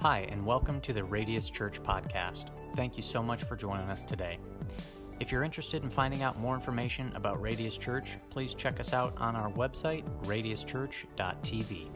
Hi, and welcome to the Radius Church podcast. Thank you so much for joining us today. If you're interested in finding out more information about Radius Church, please check us out on our website, radiuschurch.tv.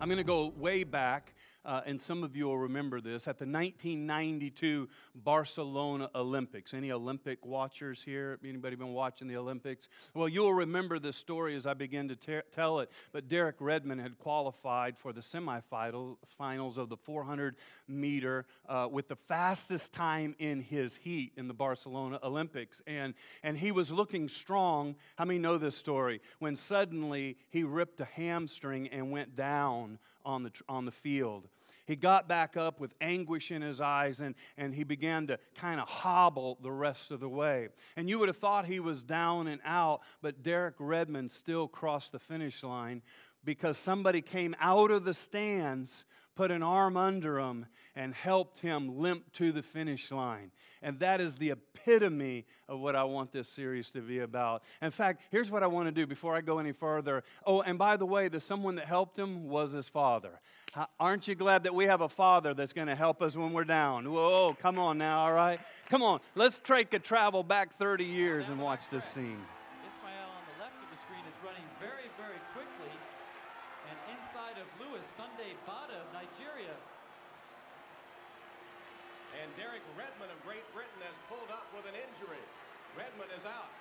I'm going to go way back uh, and some of you will remember this, at the 1992 Barcelona Olympics. Any Olympic watchers here? Anybody been watching the Olympics? Well, you'll remember this story as I begin to ter- tell it. But Derek Redmond had qualified for the semifinals of the 400 meter uh, with the fastest time in his heat in the Barcelona Olympics. And, and he was looking strong. How many know this story? When suddenly he ripped a hamstring and went down on the, on the field. He got back up with anguish in his eyes and, and he began to kind of hobble the rest of the way. And you would have thought he was down and out, but Derek Redmond still crossed the finish line because somebody came out of the stands, put an arm under him, and helped him limp to the finish line. And that is the epitome of what I want this series to be about. In fact, here's what I want to do before I go any further. Oh, and by the way, the someone that helped him was his father. Aren't you glad that we have a father that's going to help us when we're down? Whoa, come on now, all right? Come on, let's take a travel back 30 years and watch this scene. Derek Redmond of Great Britain has pulled up with an injury. Redmond is out.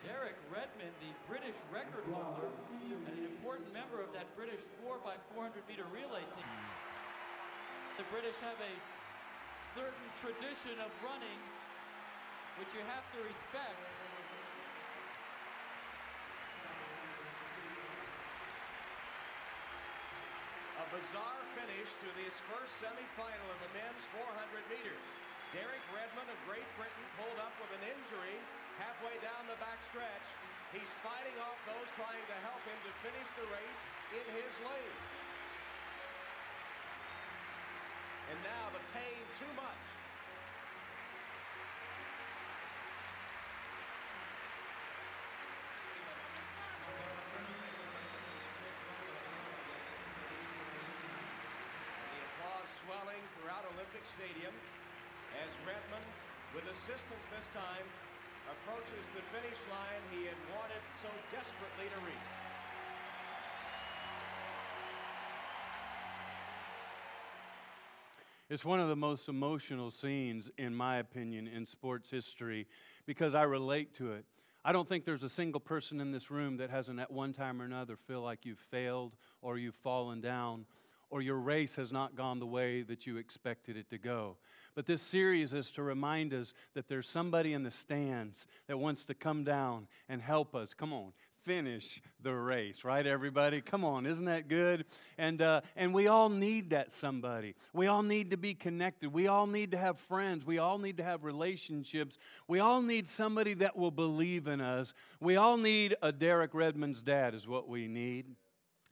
Derek Redmond, the British record holder and an important member of that British 4x400 meter relay team. The British have a certain tradition of running which you have to respect. Bizarre finish to this first semifinal in the men's 400 meters. Derek Redmond of Great Britain pulled up with an injury halfway down the back stretch. He's fighting off those trying to help him to finish the race in his lane. And now the pain too much. Olympic Stadium as Redmond, with assistance this time, approaches the finish line he had wanted so desperately to reach. It's one of the most emotional scenes, in my opinion, in sports history because I relate to it. I don't think there's a single person in this room that hasn't at one time or another feel like you've failed or you've fallen down or your race has not gone the way that you expected it to go. But this series is to remind us that there's somebody in the stands that wants to come down and help us. Come on, finish the race, right, everybody? Come on, isn't that good? And, uh, and we all need that somebody. We all need to be connected. We all need to have friends. We all need to have relationships. We all need somebody that will believe in us. We all need a Derek Redmond's dad, is what we need.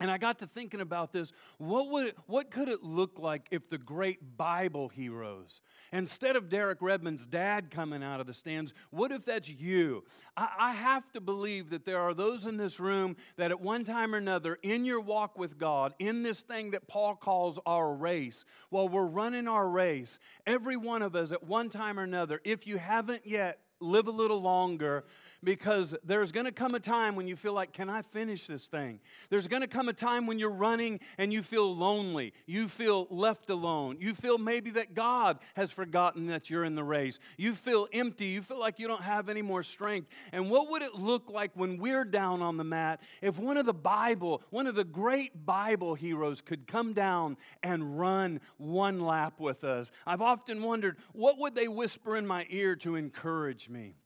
And I got to thinking about this. What, would it, what could it look like if the great Bible heroes, instead of Derek Redmond's dad coming out of the stands, what if that's you? I, I have to believe that there are those in this room that at one time or another, in your walk with God, in this thing that Paul calls our race, while we're running our race, every one of us at one time or another, if you haven't yet, live a little longer because there's going to come a time when you feel like, can I finish this thing? There's going to come a time when you're running and you feel lonely. You feel left alone. You feel maybe that God has forgotten that you're in the race. You feel empty. You feel like you don't have any more strength. And what would it look like when we're down on the mat if one of the Bible, one of the great Bible heroes could come down and run one lap with us? I've often wondered, what would they whisper in my ear to encourage me?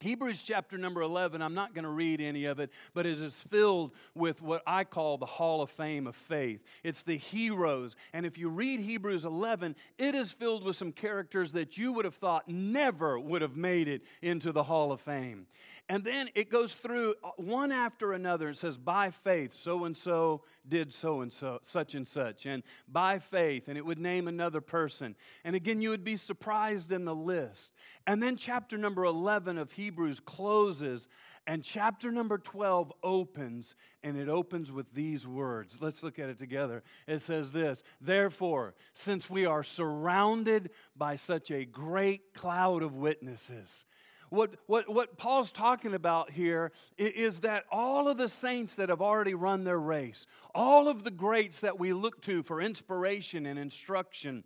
Hebrews chapter number 11, I'm not going to read any of it, but it is filled with what I call the Hall of Fame of faith. It's the heroes. And if you read Hebrews 11, it is filled with some characters that you would have thought never would have made it into the Hall of Fame. And then it goes through uh, one after another. It says, by faith, so and so did so and so, such and such. And by faith, and it would name another person. And again, you would be surprised in the list. And then chapter number 11 of Hebrews closes And chapter number 12 opens, and it opens with these words. Let's look at it together. It says this Therefore, since we are surrounded by such a great cloud of witnesses, what, what, what Paul's talking about here is that all of the saints that have already run their race, all of the greats that we look to for inspiration and instruction,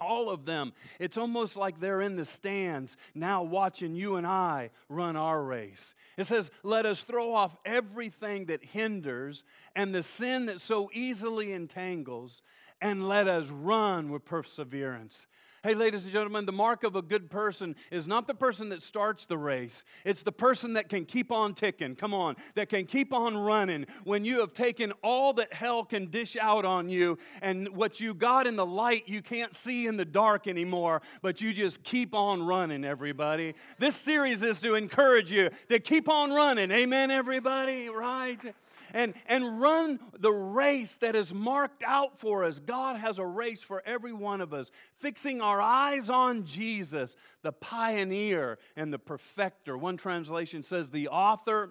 all of them. It's almost like they're in the stands now watching you and I run our race. It says, Let us throw off everything that hinders and the sin that so easily entangles, and let us run with perseverance. Hey, ladies and gentlemen, the mark of a good person is not the person that starts the race. It's the person that can keep on ticking. Come on, that can keep on running when you have taken all that hell can dish out on you and what you got in the light you can't see in the dark anymore, but you just keep on running, everybody. This series is to encourage you to keep on running. Amen, everybody, right? And, and run the race that is marked out for us. God has a race for every one of us, fixing our eyes on Jesus, the pioneer and the perfecter. One translation says, the author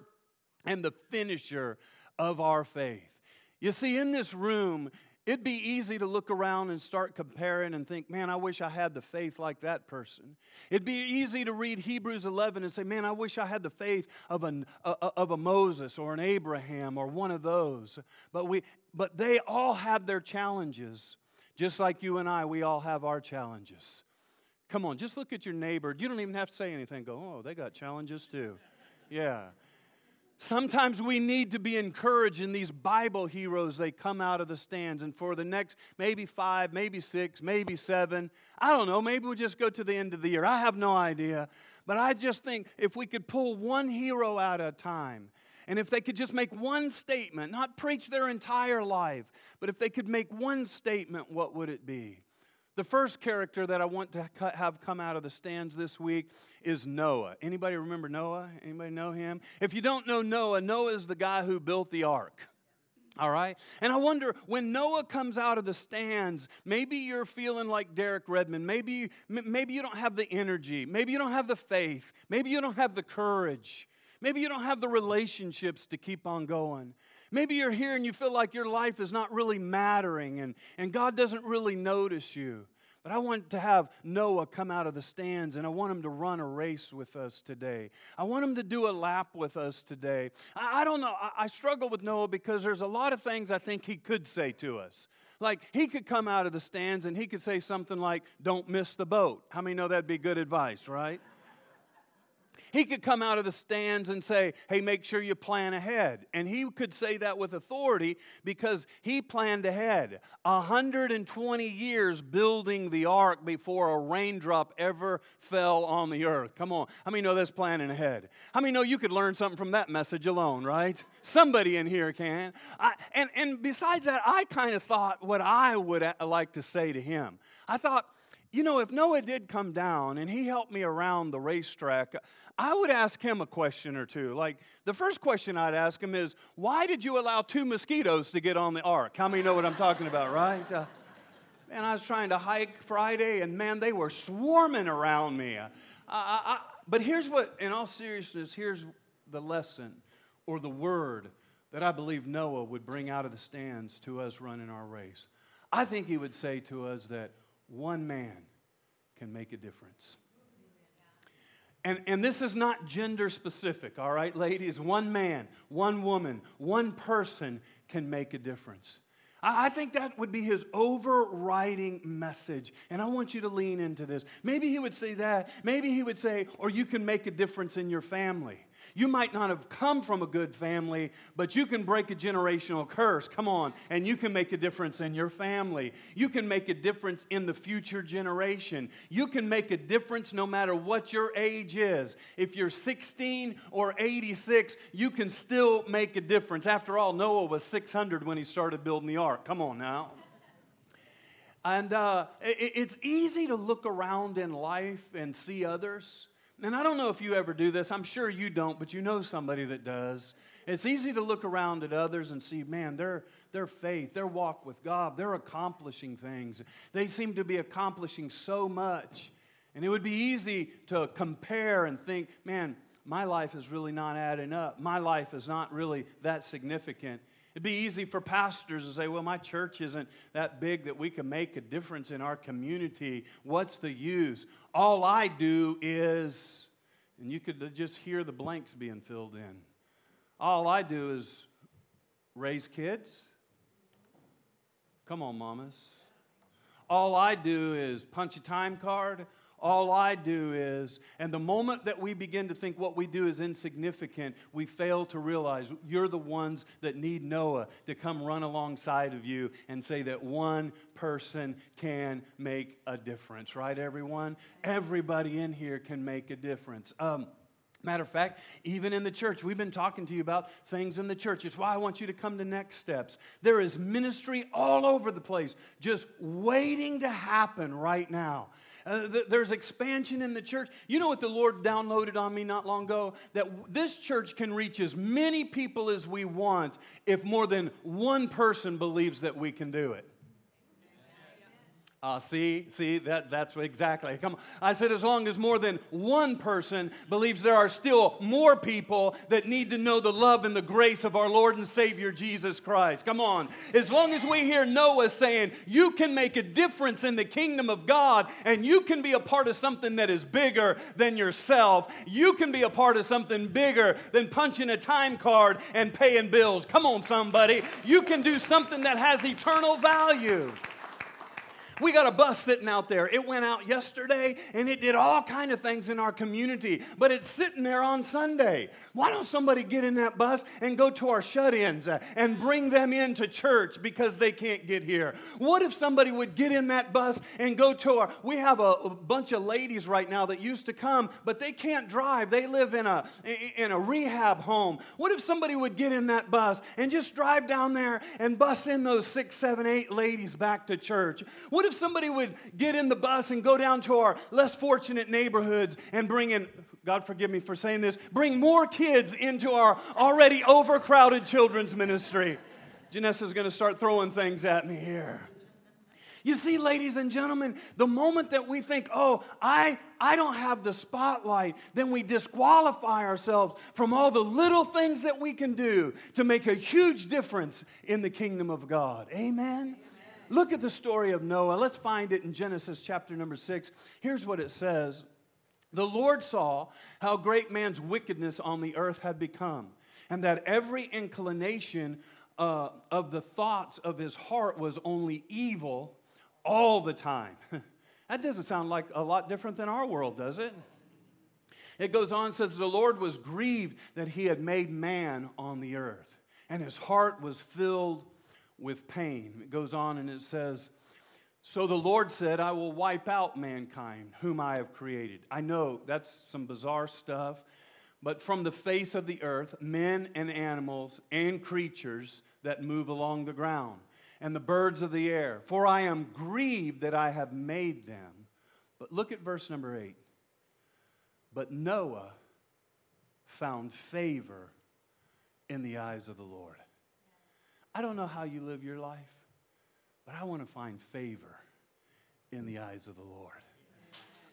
and the finisher of our faith. You see, in this room, It'd be easy to look around and start comparing and think, man, I wish I had the faith like that person. It'd be easy to read Hebrews 11 and say, man, I wish I had the faith of, an, uh, of a Moses or an Abraham or one of those. But, we, but they all have their challenges. Just like you and I, we all have our challenges. Come on, just look at your neighbor. You don't even have to say anything. Go, oh, they got challenges too. Yeah. Sometimes we need to be encouraged in these Bible heroes. They come out of the stands, and for the next maybe five, maybe six, maybe seven, I don't know, maybe we'll just go to the end of the year. I have no idea. But I just think if we could pull one hero out at a time, and if they could just make one statement, not preach their entire life, but if they could make one statement, what would it be? The first character that I want to have come out of the stands this week is Noah. Anybody remember Noah? Anybody know him? If you don't know Noah, Noah is the guy who built the ark. All right? And I wonder when Noah comes out of the stands, maybe you're feeling like Derek Redmond. Maybe, maybe you don't have the energy. Maybe you don't have the faith. Maybe you don't have the courage. Maybe you don't have the relationships to keep on going. Maybe you're here and you feel like your life is not really mattering and, and God doesn't really notice you. But I want to have Noah come out of the stands and I want him to run a race with us today. I want him to do a lap with us today. I, I don't know. I, I struggle with Noah because there's a lot of things I think he could say to us. Like he could come out of the stands and he could say something like, Don't miss the boat. How many know that'd be good advice, right? He could come out of the stands and say, Hey, make sure you plan ahead. And he could say that with authority because he planned ahead. 120 years building the ark before a raindrop ever fell on the earth. Come on. How many know that's planning ahead? How many know you could learn something from that message alone, right? Somebody in here can. I, and, and besides that, I kind of thought what I would like to say to him. I thought, you know, if Noah did come down and he helped me around the racetrack, I would ask him a question or two. Like, the first question I'd ask him is, Why did you allow two mosquitoes to get on the ark? How many know what I'm talking about, right? Uh, man, I was trying to hike Friday, and man, they were swarming around me. Uh, I, I, but here's what, in all seriousness, here's the lesson or the word that I believe Noah would bring out of the stands to us running our race. I think he would say to us that one man can make a difference. And, and this is not gender specific, all right, ladies? One man, one woman, one person can make a difference. I, I think that would be his overriding message. And I want you to lean into this. Maybe he would say that. Maybe he would say, or you can make a difference in your family. You might not have come from a good family, but you can break a generational curse. Come on. And you can make a difference in your family. You can make a difference in the future generation. You can make a difference no matter what your age is. If you're 16 or 86, you can still make a difference. After all, Noah was 600 when he started building the ark. Come on now. And uh, it's easy to look around in life and see others and I don't know if you ever do this. I'm sure you don't, but you know somebody that does. It's easy to look around at others and see, man, their, their faith, their walk with God, they're accomplishing things. They seem to be accomplishing so much. And it would be easy to compare and think, man, my life is really not adding up. My life is not really that significant. It'd be easy for pastors to say, well, my church isn't that big that we can make a difference in our community. What's the use? All I do is, and you could just hear the blanks being filled in. All I do is raise kids. Come on, mamas. All I do is punch a time card. All I do is, and the moment that we begin to think what we do is insignificant, we fail to realize you're the ones that need Noah to come run alongside of you and say that one person can make a difference, right, everyone? Everybody in here can make a difference. Um, Matter of fact, even in the church, we've been talking to you about things in the church. It's why I want you to come to Next Steps. There is ministry all over the place, just waiting to happen right now. Uh, th- there's expansion in the church. You know what the Lord downloaded on me not long ago? That w- this church can reach as many people as we want if more than one person believes that we can do it. Uh, see, see, that, that's exactly. Come on. I said, as long as more than one person believes there are still more people that need to know the love and the grace of our Lord and Savior Jesus Christ. Come on. As long as we hear Noah saying, you can make a difference in the kingdom of God and you can be a part of something that is bigger than yourself, you can be a part of something bigger than punching a time card and paying bills. Come on, somebody. You can do something that has eternal value. We got a bus sitting out there. It went out yesterday and it did all kind of things in our community, but it's sitting there on Sunday. Why don't somebody get in that bus and go to our shut-ins uh, and bring them into church because they can't get here? What if somebody would get in that bus and go to our We have a, a bunch of ladies right now that used to come, but they can't drive. They live in a in a rehab home. What if somebody would get in that bus and just drive down there and bus in those six, seven, eight ladies back to church? What if somebody would get in the bus and go down to our less fortunate neighborhoods and bring in, God forgive me for saying this, bring more kids into our already overcrowded children's ministry? Janessa's going to start throwing things at me here. You see, ladies and gentlemen, the moment that we think, oh, I, I don't have the spotlight, then we disqualify ourselves from all the little things that we can do to make a huge difference in the kingdom of God. Amen? Look at the story of Noah. Let's find it in Genesis chapter number six. Here's what it says The Lord saw how great man's wickedness on the earth had become, and that every inclination uh, of the thoughts of his heart was only evil all the time. that doesn't sound like a lot different than our world, does it? It goes on, says, The Lord was grieved that he had made man on the earth, and his heart was filled with pain. It goes on and it says, So the Lord said, I will wipe out mankind, whom I have created. I know that's some bizarre stuff, but from the face of the earth, men and animals and creatures that move along the ground, and the birds of the air, for I am grieved that I have made them. But look at verse number eight. But Noah found favor in the eyes of the Lord. I don't know how you live your life, but I want to find favor in the eyes of the Lord.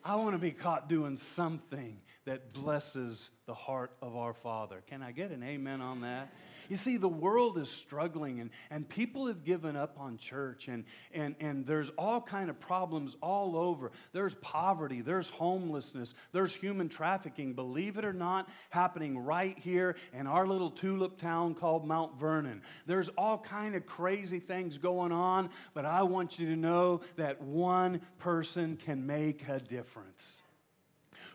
I want to be caught doing something that blesses the heart of our Father. Can I get an amen on that? You see, the world is struggling and, and people have given up on church and, and, and there's all kind of problems all over. There's poverty, there's homelessness, there's human trafficking, believe it or not, happening right here in our little tulip town called Mount Vernon. There's all kind of crazy things going on, but I want you to know that one person can make a difference.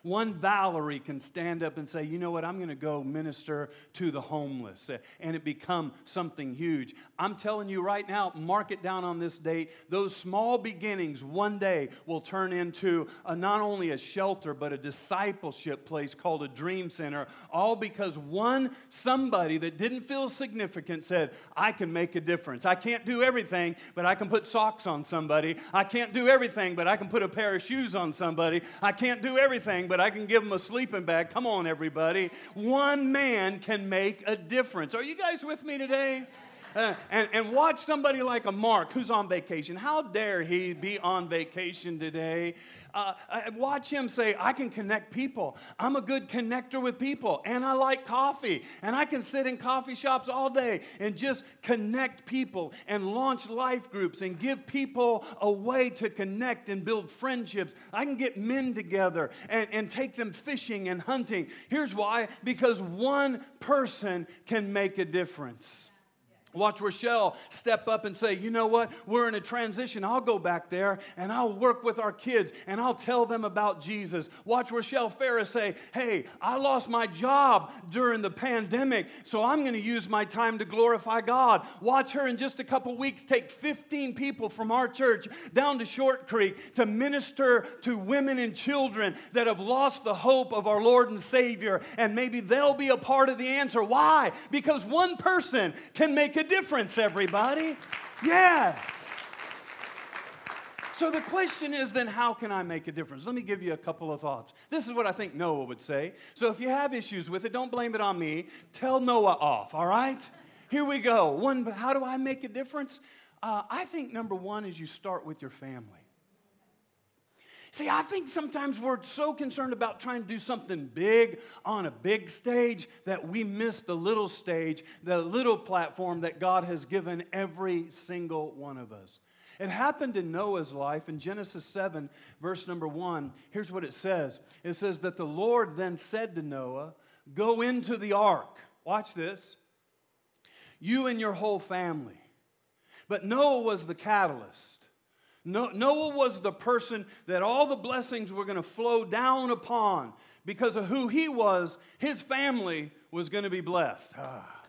One Valerie can stand up and say, you know what, I'm going to go minister to the homeless, eh, and it become something huge. I'm telling you right now, mark it down on this date. Those small beginnings one day will turn into a, not only a shelter, but a discipleship place called a dream center, all because one somebody that didn't feel significant said, I can make a difference. I can't do everything, but I can put socks on somebody. I can't do everything, but I can put a pair of shoes on somebody. I can't do everything, but I can give them a sleeping bag. Come on, everybody. One man can make a difference. Are you guys with me today? Uh, and, and watch somebody like a Mark who's on vacation. How dare he be on vacation today? Uh, watch him say, I can connect people. I'm a good connector with people, and I like coffee. And I can sit in coffee shops all day and just connect people and launch life groups and give people a way to connect and build friendships. I can get men together and, and take them fishing and hunting. Here's why because one person can make a difference. Watch Rochelle step up and say, You know what? We're in a transition. I'll go back there and I'll work with our kids and I'll tell them about Jesus. Watch Rochelle Ferris say, Hey, I lost my job during the pandemic, so I'm going to use my time to glorify God. Watch her in just a couple weeks take 15 people from our church down to Short Creek to minister to women and children that have lost the hope of our Lord and Savior. And maybe they'll be a part of the answer. Why? Because one person can make a a difference, everybody. Yes. So the question is then, how can I make a difference? Let me give you a couple of thoughts. This is what I think Noah would say. So if you have issues with it, don't blame it on me. Tell Noah off, all right? Here we go. One, how do I make a difference? Uh, I think number one is you start with your family. See, I think sometimes we're so concerned about trying to do something big on a big stage that we miss the little stage, the little platform that God has given every single one of us. It happened in Noah's life in Genesis 7, verse number 1. Here's what it says it says that the Lord then said to Noah, Go into the ark. Watch this. You and your whole family. But Noah was the catalyst. Noah was the person that all the blessings were going to flow down upon because of who he was. His family was going to be blessed. Ah.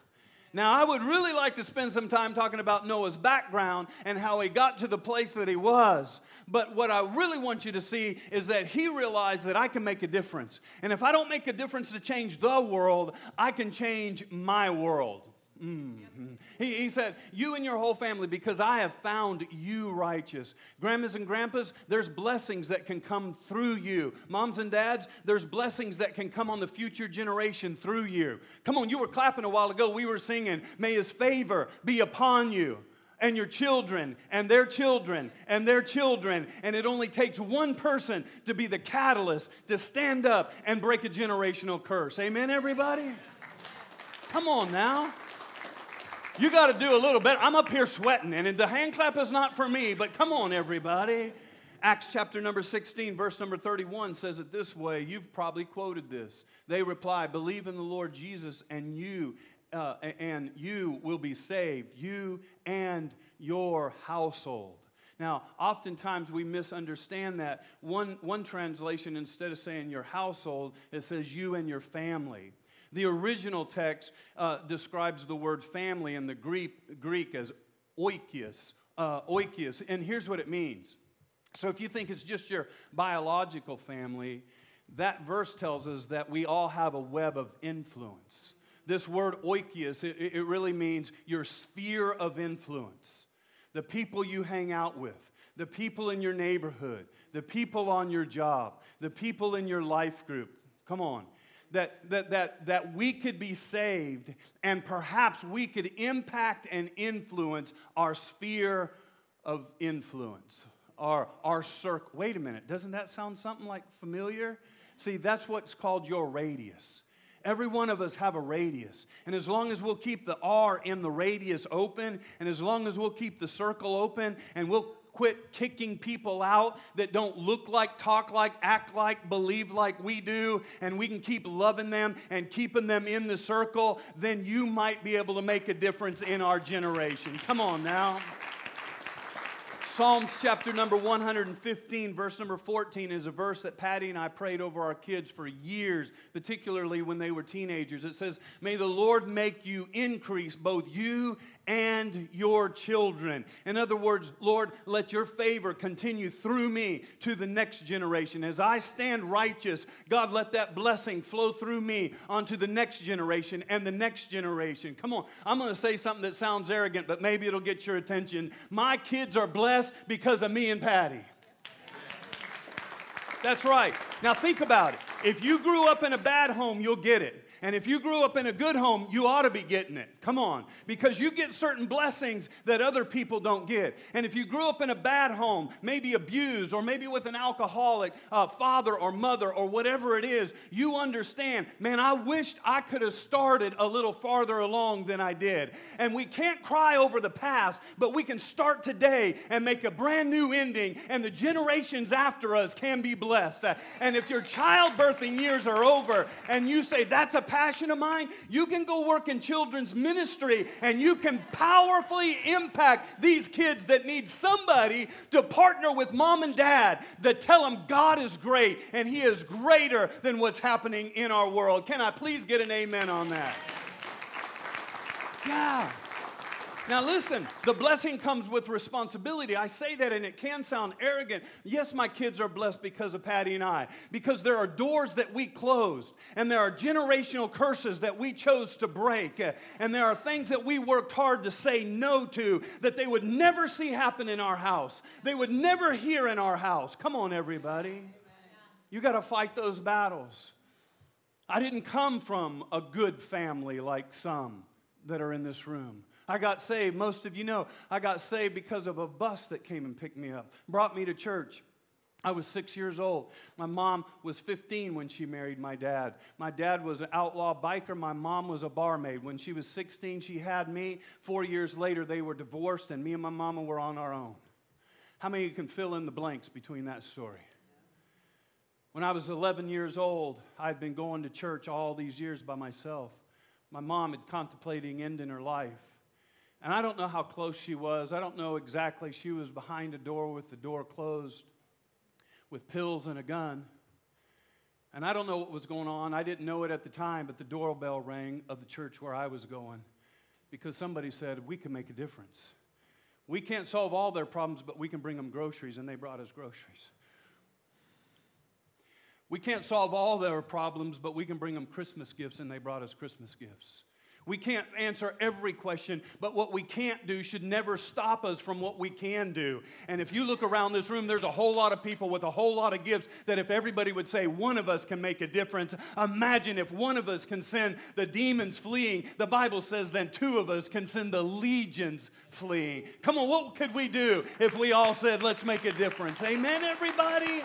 Now, I would really like to spend some time talking about Noah's background and how he got to the place that he was. But what I really want you to see is that he realized that I can make a difference. And if I don't make a difference to change the world, I can change my world. Mm-hmm. He, he said, You and your whole family, because I have found you righteous. Grandmas and grandpas, there's blessings that can come through you. Moms and dads, there's blessings that can come on the future generation through you. Come on, you were clapping a while ago. We were singing, May his favor be upon you and your children and their children and their children. And it only takes one person to be the catalyst to stand up and break a generational curse. Amen, everybody? Come on now. You got to do a little bit. I'm up here sweating, and the hand clap is not for me, but come on, everybody. Acts chapter number 16, verse number 31 says it this way. You've probably quoted this. They reply, Believe in the Lord Jesus, and you, uh, and you will be saved, you and your household. Now, oftentimes we misunderstand that. One, one translation, instead of saying your household, it says you and your family. The original text uh, describes the word family in the Greek, Greek as oikios, uh, oikios. And here's what it means. So if you think it's just your biological family, that verse tells us that we all have a web of influence. This word oikios, it, it really means your sphere of influence. The people you hang out with, the people in your neighborhood, the people on your job, the people in your life group. Come on that, that, that, that we could be saved and perhaps we could impact and influence our sphere of influence, our, our circle. Wait a minute, doesn't that sound something like familiar? See, that's what's called your radius. Every one of us have a radius. And as long as we'll keep the R in the radius open, and as long as we'll keep the circle open, and we'll quit kicking people out that don't look like, talk like, act like, believe like we do, and we can keep loving them and keeping them in the circle, then you might be able to make a difference in our generation. Come on now. Psalms chapter number 115, verse number 14, is a verse that Patty and I prayed over our kids for years, particularly when they were teenagers. It says, May the Lord make you increase, both you and your children. In other words, Lord, let your favor continue through me to the next generation. As I stand righteous, God, let that blessing flow through me onto the next generation and the next generation. Come on, I'm going to say something that sounds arrogant, but maybe it'll get your attention. My kids are blessed because of me and Patty. That's right. Now think about it. If you grew up in a bad home, you'll get it. And if you grew up in a good home, you ought to be getting it. Come on. Because you get certain blessings that other people don't get. And if you grew up in a bad home, maybe abused, or maybe with an alcoholic uh, father or mother or whatever it is, you understand, man, I wished I could have started a little farther along than I did. And we can't cry over the past, but we can start today and make a brand new ending, and the generations after us can be blessed. And if your childbirthing years are over and you say, That's a passion of mine, you can go work in children's ministry and you can powerfully impact these kids that need somebody to partner with mom and dad that tell them God is great and He is greater than what's happening in our world. Can I please get an amen on that? Yeah. Now, listen, the blessing comes with responsibility. I say that and it can sound arrogant. Yes, my kids are blessed because of Patty and I, because there are doors that we closed, and there are generational curses that we chose to break, eh, and there are things that we worked hard to say no to that they would never see happen in our house. They would never hear in our house. Come on, everybody. You got to fight those battles. I didn't come from a good family like some that are in this room. I got saved, most of you know, I got saved because of a bus that came and picked me up, brought me to church. I was six years old. My mom was 15 when she married my dad. My dad was an outlaw biker. My mom was a barmaid. When she was 16, she had me. Four years later, they were divorced, and me and my mama were on our own. How many of you can fill in the blanks between that story? When I was 11 years old, I'd been going to church all these years by myself. My mom had contemplating ending her life. And I don't know how close she was. I don't know exactly. She was behind a door with the door closed with pills and a gun. And I don't know what was going on. I didn't know it at the time, but the doorbell rang of the church where I was going because somebody said, We can make a difference. We can't solve all their problems, but we can bring them groceries, and they brought us groceries. We can't solve all their problems, but we can bring them Christmas gifts, and they brought us Christmas gifts. We can't answer every question, but what we can't do should never stop us from what we can do. And if you look around this room, there's a whole lot of people with a whole lot of gifts that if everybody would say one of us can make a difference, imagine if one of us can send the demons fleeing. The Bible says then two of us can send the legions fleeing. Come on, what could we do if we all said, let's make a difference? Amen, everybody?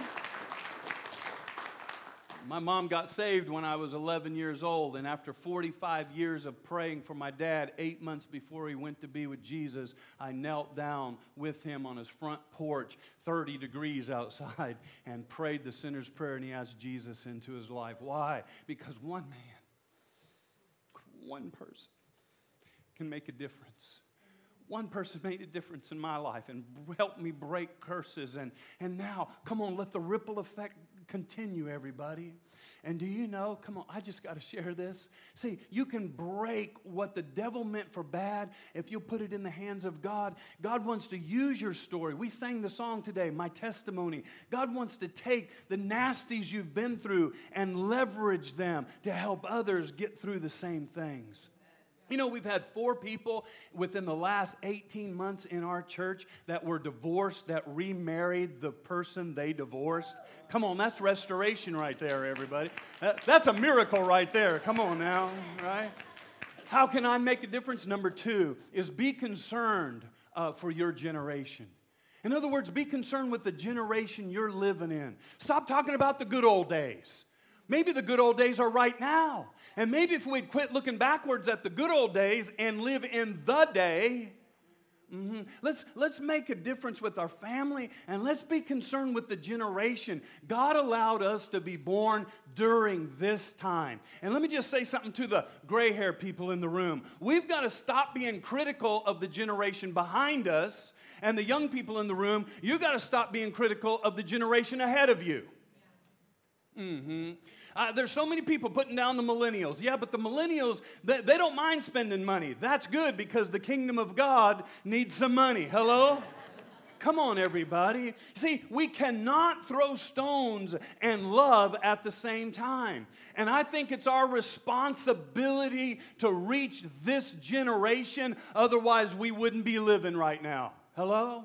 My mom got saved when I was 11 years old, and after 45 years of praying for my dad, eight months before he went to be with Jesus, I knelt down with him on his front porch, 30 degrees outside, and prayed the sinner's prayer, and he asked Jesus into his life. Why? Because one man, one person, can make a difference one person made a difference in my life and helped me break curses. And, and now, come on, let the ripple effect continue, everybody. And do you know, come on, I just got to share this. See, you can break what the devil meant for bad if you put it in the hands of God. God wants to use your story. We sang the song today, My Testimony. God wants to take the nasties you've been through and leverage them to help others get through the same things. You know, we've had four people within the last 18 months in our church that were divorced, that remarried the person they divorced. Come on, that's restoration right there, everybody. That's a miracle right there. Come on now, right? How can I make a difference? Number two is be concerned uh, for your generation. In other words, be concerned with the generation you're living in. Stop talking about the good old days. Maybe the good old days are right now. And maybe if we'd quit looking backwards at the good old days and live in the day, mm-hmm, let's, let's make a difference with our family and let's be concerned with the generation. God allowed us to be born during this time. And let me just say something to the gray hair people in the room. We've got to stop being critical of the generation behind us. And the young people in the room, you've got to stop being critical of the generation ahead of you. Mm-hmm. Uh, there's so many people putting down the millennials. Yeah, but the millennials, they, they don't mind spending money. That's good because the kingdom of God needs some money. Hello? Come on, everybody. See, we cannot throw stones and love at the same time. And I think it's our responsibility to reach this generation, otherwise, we wouldn't be living right now. Hello?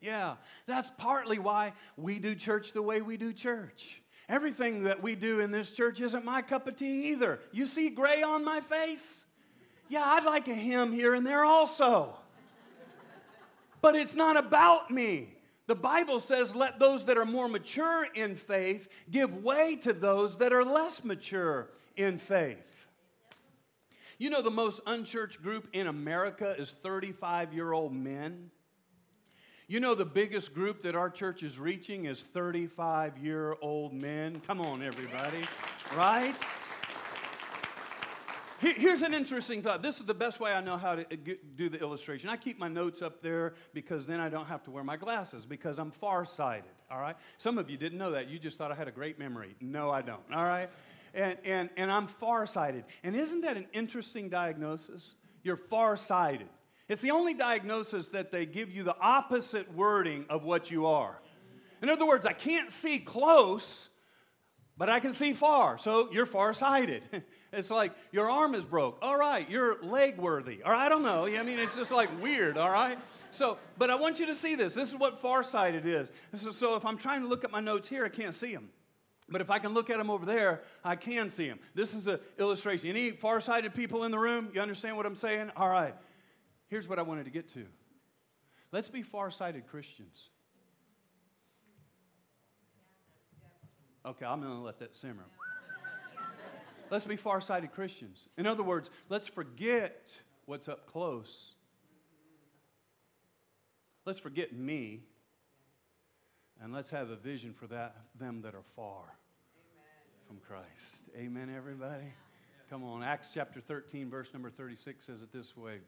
Yeah, that's partly why we do church the way we do church. Everything that we do in this church isn't my cup of tea either. You see gray on my face? Yeah, I'd like a hymn here and there also. But it's not about me. The Bible says, let those that are more mature in faith give way to those that are less mature in faith. You know, the most unchurched group in America is 35 year old men. You know, the biggest group that our church is reaching is 35 year old men. Come on, everybody, right? Here's an interesting thought. This is the best way I know how to uh, do the illustration. I keep my notes up there because then I don't have to wear my glasses because I'm farsighted, all right? Some of you didn't know that. You just thought I had a great memory. No, I don't, all right? And, and, and I'm farsighted. And isn't that an interesting diagnosis? You're farsighted. It's the only diagnosis that they give you the opposite wording of what you are. In other words, I can't see close, but I can see far. So you're farsighted. It's like your arm is broke. All right, you're leg worthy. Or I don't know. I mean, it's just like weird. All right. So, but I want you to see this. This is what farsighted is. is. So if I'm trying to look at my notes here, I can't see them. But if I can look at them over there, I can see them. This is an illustration. Any farsighted people in the room? You understand what I'm saying? All right. Here's what I wanted to get to. Let's be far-sighted Christians. Okay, I'm going to let that simmer. Let's be far-sighted Christians. In other words, let's forget what's up close. Let's forget me. And let's have a vision for that, them that are far from Christ. Amen, everybody? Come on. Acts chapter 13, verse number 36 says it this way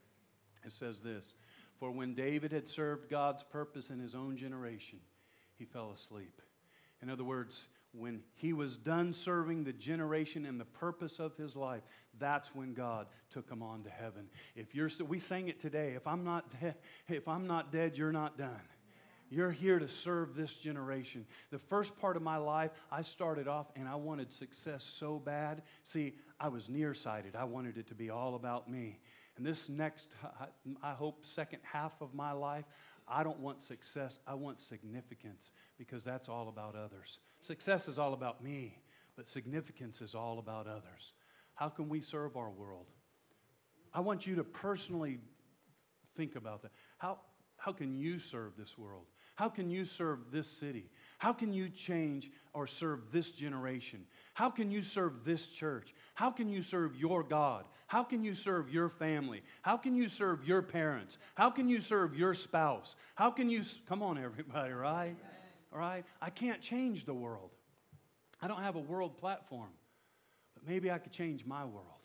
it says this For when David had served God's purpose in his own generation, he fell asleep. In other words, when he was done serving the generation and the purpose of his life, that's when God took him on to heaven. If you're we sang it today. If I'm not dead, if I'm not dead, you're not done. You're here to serve this generation. The first part of my life, I started off and I wanted success so bad. See, I was nearsighted. I wanted it to be all about me. And this next, I hope, second half of my life, I don't want success, I want significance because that's all about others. Success is all about me, but significance is all about others. How can we serve our world? I want you to personally think about that. How, how can you serve this world? How can you serve this city? How can you change or serve this generation? How can you serve this church? How can you serve your God? How can you serve your family? How can you serve your parents? How can you serve your spouse? How can you, come on, everybody, right? All right? I can't change the world. I don't have a world platform, but maybe I could change my world.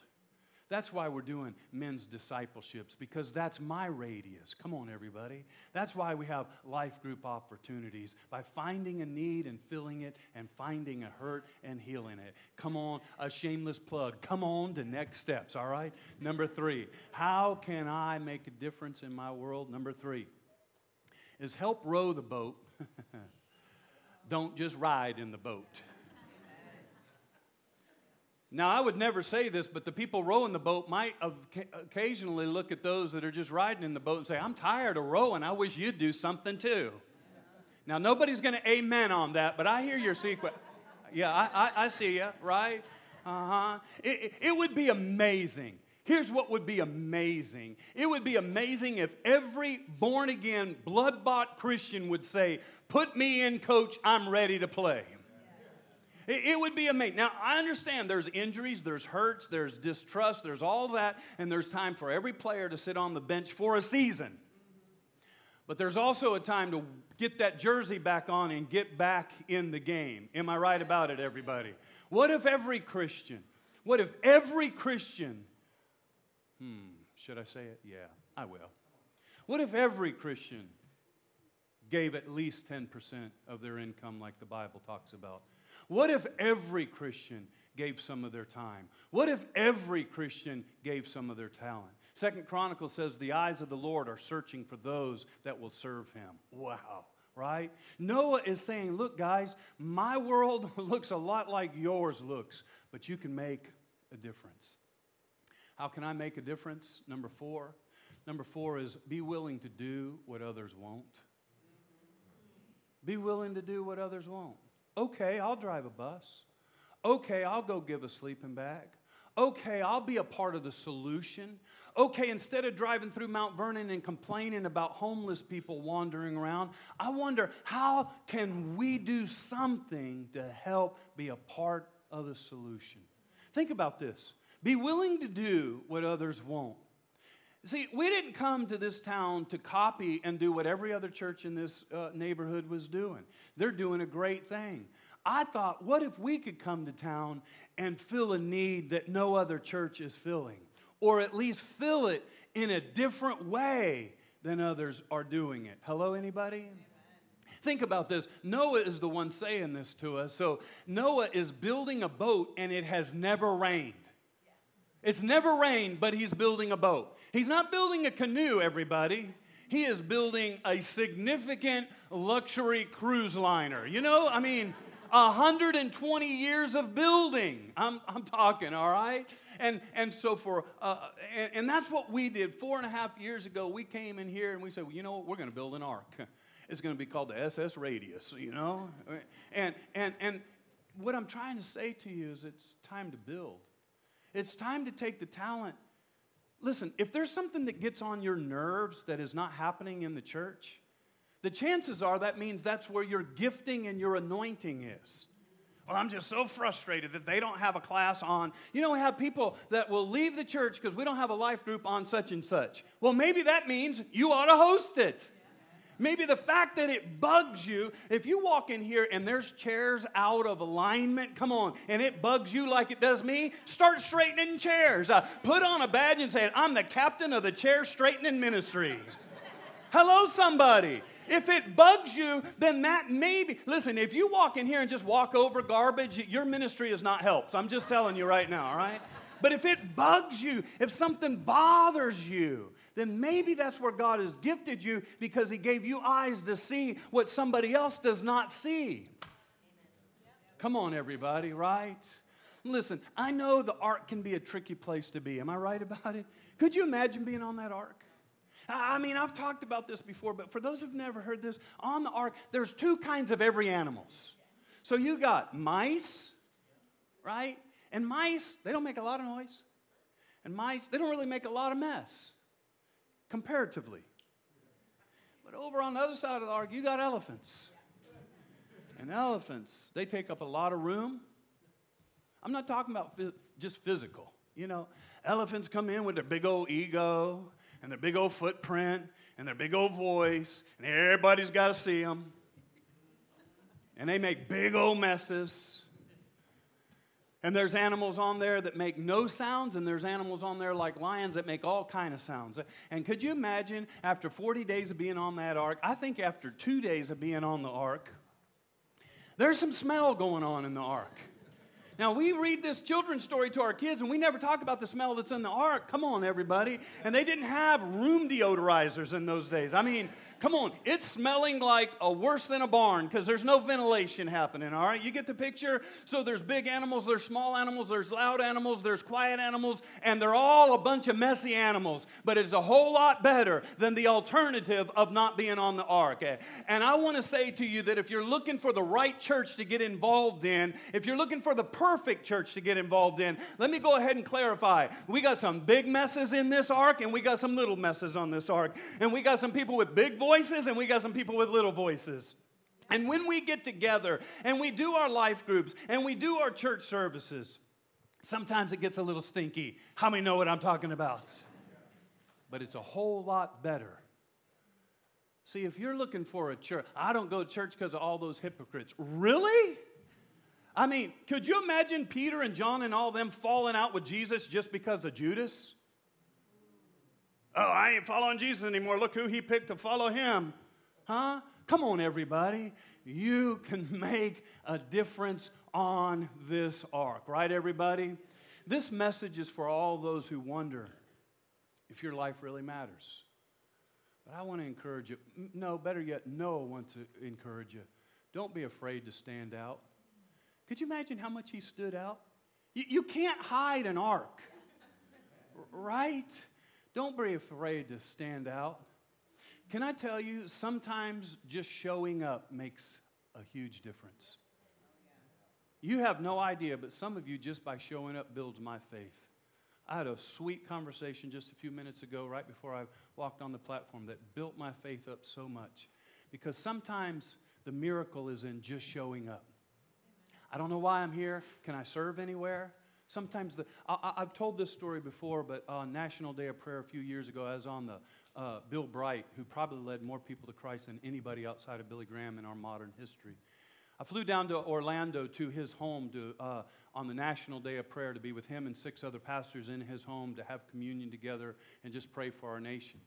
That's why we're doing men's discipleships, because that's my radius. Come on, everybody. That's why we have life group opportunities by finding a need and filling it and finding a hurt and healing it. Come on, a shameless plug. Come on to next steps, all right? Number three, how can I make a difference in my world? Number three is help row the boat. Don't just ride in the boat. Now, I would never say this, but the people rowing the boat might occasionally look at those that are just riding in the boat and say, I'm tired of rowing. I wish you'd do something too. Now, nobody's going to amen on that, but I hear your secret. Yeah, I, I, I see you, right? Uh huh. It, it, would be amazing. Here's what would be amazing it would be amazing if every born again, blood bought Christian would say, Put me in, coach, I'm ready to play. It, would be amazing. Now, I understand there's injuries, there's hurts, there's distrust, there's all that, and there's time for every player to sit on the bench for a season. But there's also a time to get that jersey back on and get back in the game. Am I right about it, everybody? What if every Christian, what if every Christian, hmm, should I say it? Yeah, I will. What if every Christian gave at least 10% of their income like the Bible talks about? What if every Christian gave some of their time? What if every Christian gave some of their talent? Second Chronicles says the eyes of the Lord are searching for those that will serve him. Wow, right? Noah is saying, look, guys, my world looks a lot like yours looks, but you can make a difference. How can I make a difference? Number four. Number four is be willing to do what others won't. Be willing to do what others won't. Okay, I'll drive a bus. Okay, I'll go give a sleeping bag. Okay, I'll be a part of the solution. Okay, instead of driving through Mount Vernon and complaining about homeless people wandering around, I wonder how can we do something to help be a part of the solution? Think about this. Be willing to do what others won't. See, we didn't come to this town to copy and do what every other church in this uh, neighborhood was doing. They're doing a great thing. I thought, what if we could come to town and fill a need that no other church is filling? Or at least fill it in a different way than others are doing it. Hello, anybody? Think about this. Noah is the one saying this to us. So, Noah is building a boat and it has never rained. It's never rained, but he's building a boat. He's not building a canoe, everybody. He is building a significant luxury cruise liner. You know, I mean, 120 years of building. I'm, I'm talking, all right? And, and so for, uh, and, and that's what we did. Four and a half years ago, we came in here and we said, well, you know what, we're going to build an ark. It's going to be called the SS Radius, you know? And, and, and what I'm trying to say to you is it's time to build. It's time to take the talent. Listen, if there's something that gets on your nerves that is not happening in the church, the chances are that means that's where your gifting and your anointing is. Well, I'm just so frustrated that they don't have a class on. You know, we have people that will leave the church because we don't have a life group on such and such. Well, maybe that means you ought to host it. Maybe the fact that it bugs you, if you walk in here and there's chairs out of alignment, come on, and it bugs you like it does me, start straightening chairs. Uh, put on a badge and say, I'm the captain of the chair straightening ministry. Hello, somebody. If it bugs you, then that maybe, listen, if you walk in here and just walk over garbage, your ministry is not helped. So I'm just telling you right now, all right? But if it bugs you, if something bothers you, then maybe that's where God has gifted you because He gave you eyes to see what somebody else does not see. Come on, everybody, right? Listen, I know the ark can be a tricky place to be. Am I right about it? Could you imagine being on that ark? I mean, I've talked about this before, but for those who've never heard this, on the ark, there's two kinds of every animals. So you got mice, right? And mice, they don't make a lot of noise. And mice, they don't really make a lot of mess comparatively. But over on the other side of the ark, you got elephants. And elephants, they take up a lot of room. I'm not talking about just physical. You know, elephants come in with their big old ego and their big old footprint and their big old voice, and everybody's got to see them. And they make big old messes. And there's animals on there that make no sounds, and there's animals on there like lions that make all kind of sounds. And could you imagine after 40 days of being on that ark? I think after two days of being on the ark, there's some smell going on in the ark. Now, we read this children's story to our kids, and we never talk about the smell that's in the ark. Come on, everybody. And they didn't have room deodorizers in those days. I mean, come on, it's smelling like a worse than a barn because there's no ventilation happening, all right? You get the picture? So there's big animals, there's small animals, there's loud animals, there's quiet animals, and they're all a bunch of messy animals. But it's a whole lot better than the alternative of not being on the ark. And I want to say to you that if you're looking for the right church to get involved in, if you're looking for the perfect church to get involved in. Let me go ahead and clarify. We got some big messes in this ark, and we got some little messes on this ark. And we got some people with big voices, and we got some people with little voices. And when we get together and we do our life groups and we do our church services, sometimes it gets a little stinky. How many know what I'm talking about? But it's a whole lot better. See, if you're looking for a church, I don't go to church because of all those hypocrites. Really? I mean, could you imagine Peter and John and all them falling out with Jesus just because of Judas? Oh, I ain't following Jesus anymore. Look who he picked to follow him. Huh? Come on, everybody. You can make a difference on this ark, right, everybody? This message is for all those who wonder if your life really matters. But I want to encourage you. No, better yet, Noah wants to encourage you. Don't be afraid to stand out. Could you imagine how much he stood out? You, you can't hide an ark, right? Don't be afraid to stand out. Can I tell you, sometimes just showing up makes a huge difference. You have no idea, but some of you, just by showing up, builds my faith. I had a sweet conversation just a few minutes ago, right before I walked on the platform, that built my faith up so much. Because sometimes the miracle is in just showing up. I don't know why I'm here. Can I serve anywhere? Sometimes the, I, have told this story before, but on National Day of Prayer a few years ago, I was on the uh, Bill Bright, who probably led more people to Christ than anybody outside of Billy Graham in our modern history. I flew down to Orlando to his home to, uh, on the National Day of Prayer to be with him and six other pastors in his home to have communion together and just pray for our nation.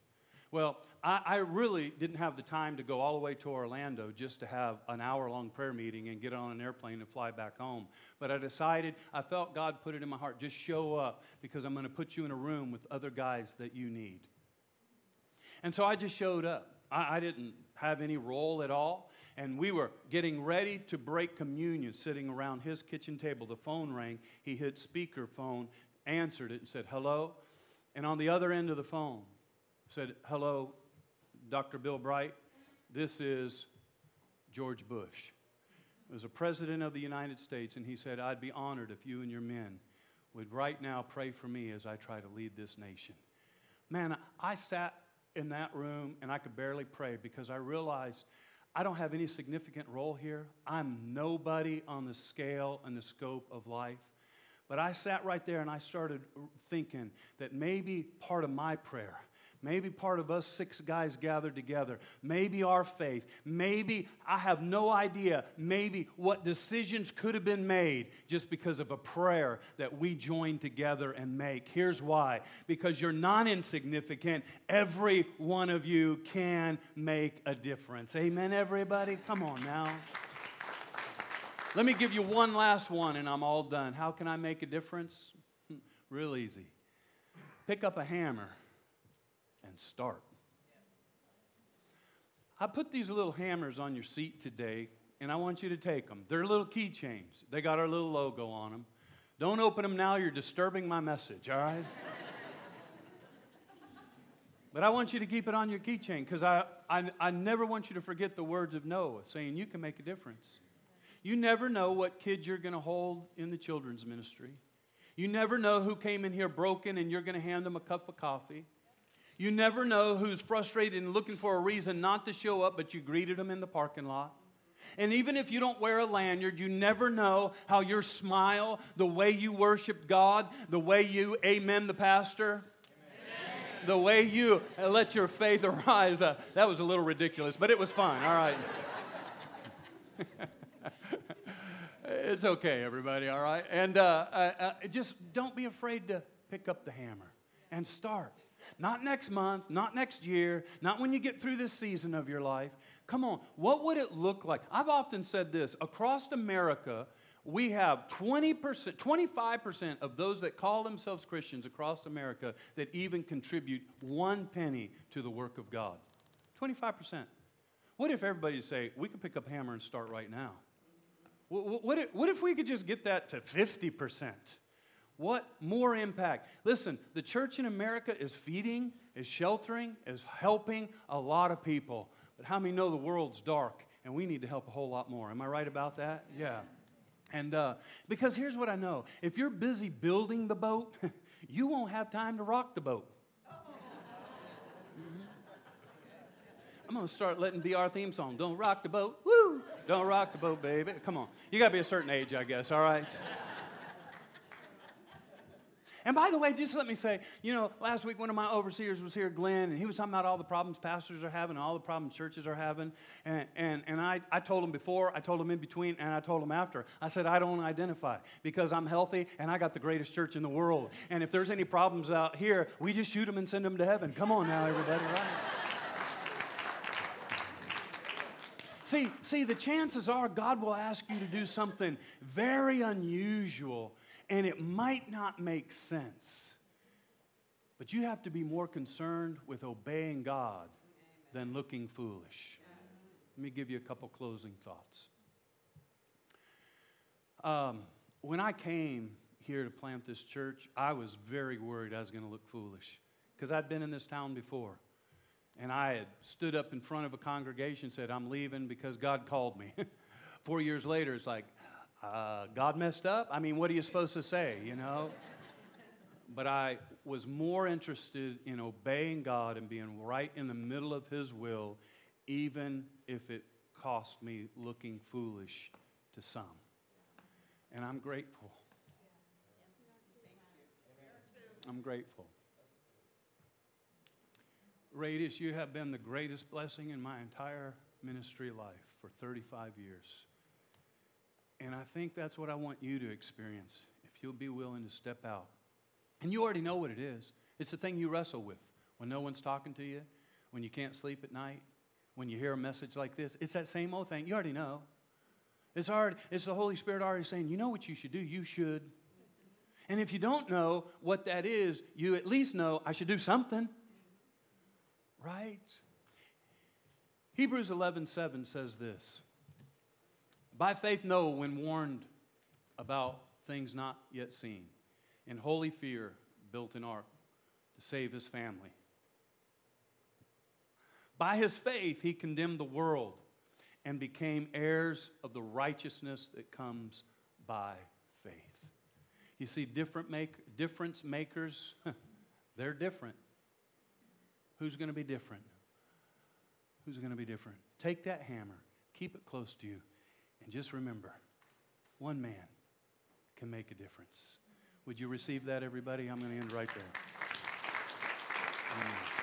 Well, I, I, really didn't have the time to go all the way to Orlando just to have an hour long prayer meeting and get on an airplane and fly back home. But I decided, I felt God put it in my heart just show up because I'm going to put you in a room with other guys that you need. And so I just showed up. I, I didn't have any role at all and we were getting ready to break communion sitting around his kitchen table. The phone rang. He hit speakerphone, answered it, and said, Hello. And on the other end of the phone said, Hello, Dr. Bill Bright. This is George Bush. He was a president of the United States, and he said, I'd be honored if you and your men would right now pray for me as I try to lead this nation. Man, I sat in that room and I could barely pray because I realized I don't have any significant role here. I'm nobody on the scale and the scope of life. But I sat right there and I started thinking that maybe part of my prayer Maybe part of us six guys gathered together. Maybe our faith. Maybe, I have no idea, maybe what decisions could have been made just because of a prayer that we join together and make. Here's why because you're not insignificant. Every one of you can make a difference. Amen, everybody? Come on now. Let me give you one last one and I'm all done. How can I make a difference? Real easy. Pick up a hammer and start. I put these little hammers on your seat today, and I want you to take them. They're little keychains, they got our little logo on them. Don't open them now, you're disturbing my message, all right? but I want you to keep it on your keychain because I, I, I never want you to forget the words of Noah saying you can make a difference. You never know what kid you're going to hold in the children's ministry. You never know who came in here broken and you're going to hand them a cup of coffee. You never know who's frustrated and looking for a reason not to show up, but you greeted them in the parking lot. And even if you don't wear a lanyard, you never know how your smile, the way you worship God, the way you amen the pastor, amen. the way you let your faith arise. Uh, that was a little ridiculous, but it was fun. All right. it's okay, everybody, all right? And uh, uh, uh, just don't be afraid to pick up the hammer and start. Not next month, not next year, not when you get through this season of your life. Come on, what would it look like? I've often said this across America, we have 20%, 25% of those that call themselves Christians across America that even contribute one penny to the work of God. 25%. What if everybody say, we could pick up hammer and start right now? What if, what if we could just get that to 50%? What more impact? Listen, the church in America is feeding, is sheltering, is helping a lot of people. But how many know the world's dark and we need to help a whole lot more? Am I right about that? Yeah. And uh, because here's what I know if you're busy building the boat, you won't have time to rock the boat. Mm-hmm. I'm to start letting be our theme song. Don't rock the boat. Woo! Don't rock the boat, baby. Come on. You got to be a certain age, I guess, all right? And by the way, just let me say, you know, last week one of my overseers was here, Glenn, and he was talking about all the problems pastors are having, all the problems churches are having. And, and, and I, I told him before, I told him in between, and I told him after. I said, I don't identify because I'm healthy and I got the greatest church in the world. And if there's any problems out here, we just shoot them and send them to heaven. Come on now, everybody, right? See, see, the chances are God will ask you to do something very unusual and it might not make sense. But you have to be more concerned with obeying God than looking foolish. Let me give you a couple closing thoughts. Um, when I came here to plant this church, I was very worried I was going to look foolish because I'd been in this town before. And I had stood up in front of a congregation and said, I'm leaving because God called me. Four years later, it's like, uh, God messed up? I mean, what are you supposed to say, you know? but I was more interested in obeying God and being right in the middle of His will, even if it cost me looking foolish to some. And I'm grateful. I'm grateful. Radius, you have been the greatest blessing in my entire ministry life for 35 years. And I think that's what I want you to experience if you'll be willing to step out. And you already know what it is. It's the thing you wrestle with when no one's talking to you, when you can't sleep at night, when you hear a message like this. It's that same old thing. You already know. It's hard. It's the Holy Spirit already saying, you know what you should do? You should. And if you don't know what that is, you at least know I should do something. Right? Hebrews 11:7 says this. By faith Noah when warned about things not yet seen, in holy fear built an ark to save his family. By his faith he condemned the world and became heirs of the righteousness that comes by faith. You see, different make, difference makers, they're different. Who's going to be different? Who's going to be different? Take that hammer, keep it close to you, and just remember one man can make a difference. Would you receive that, everybody? I'm going to end right there. Amen.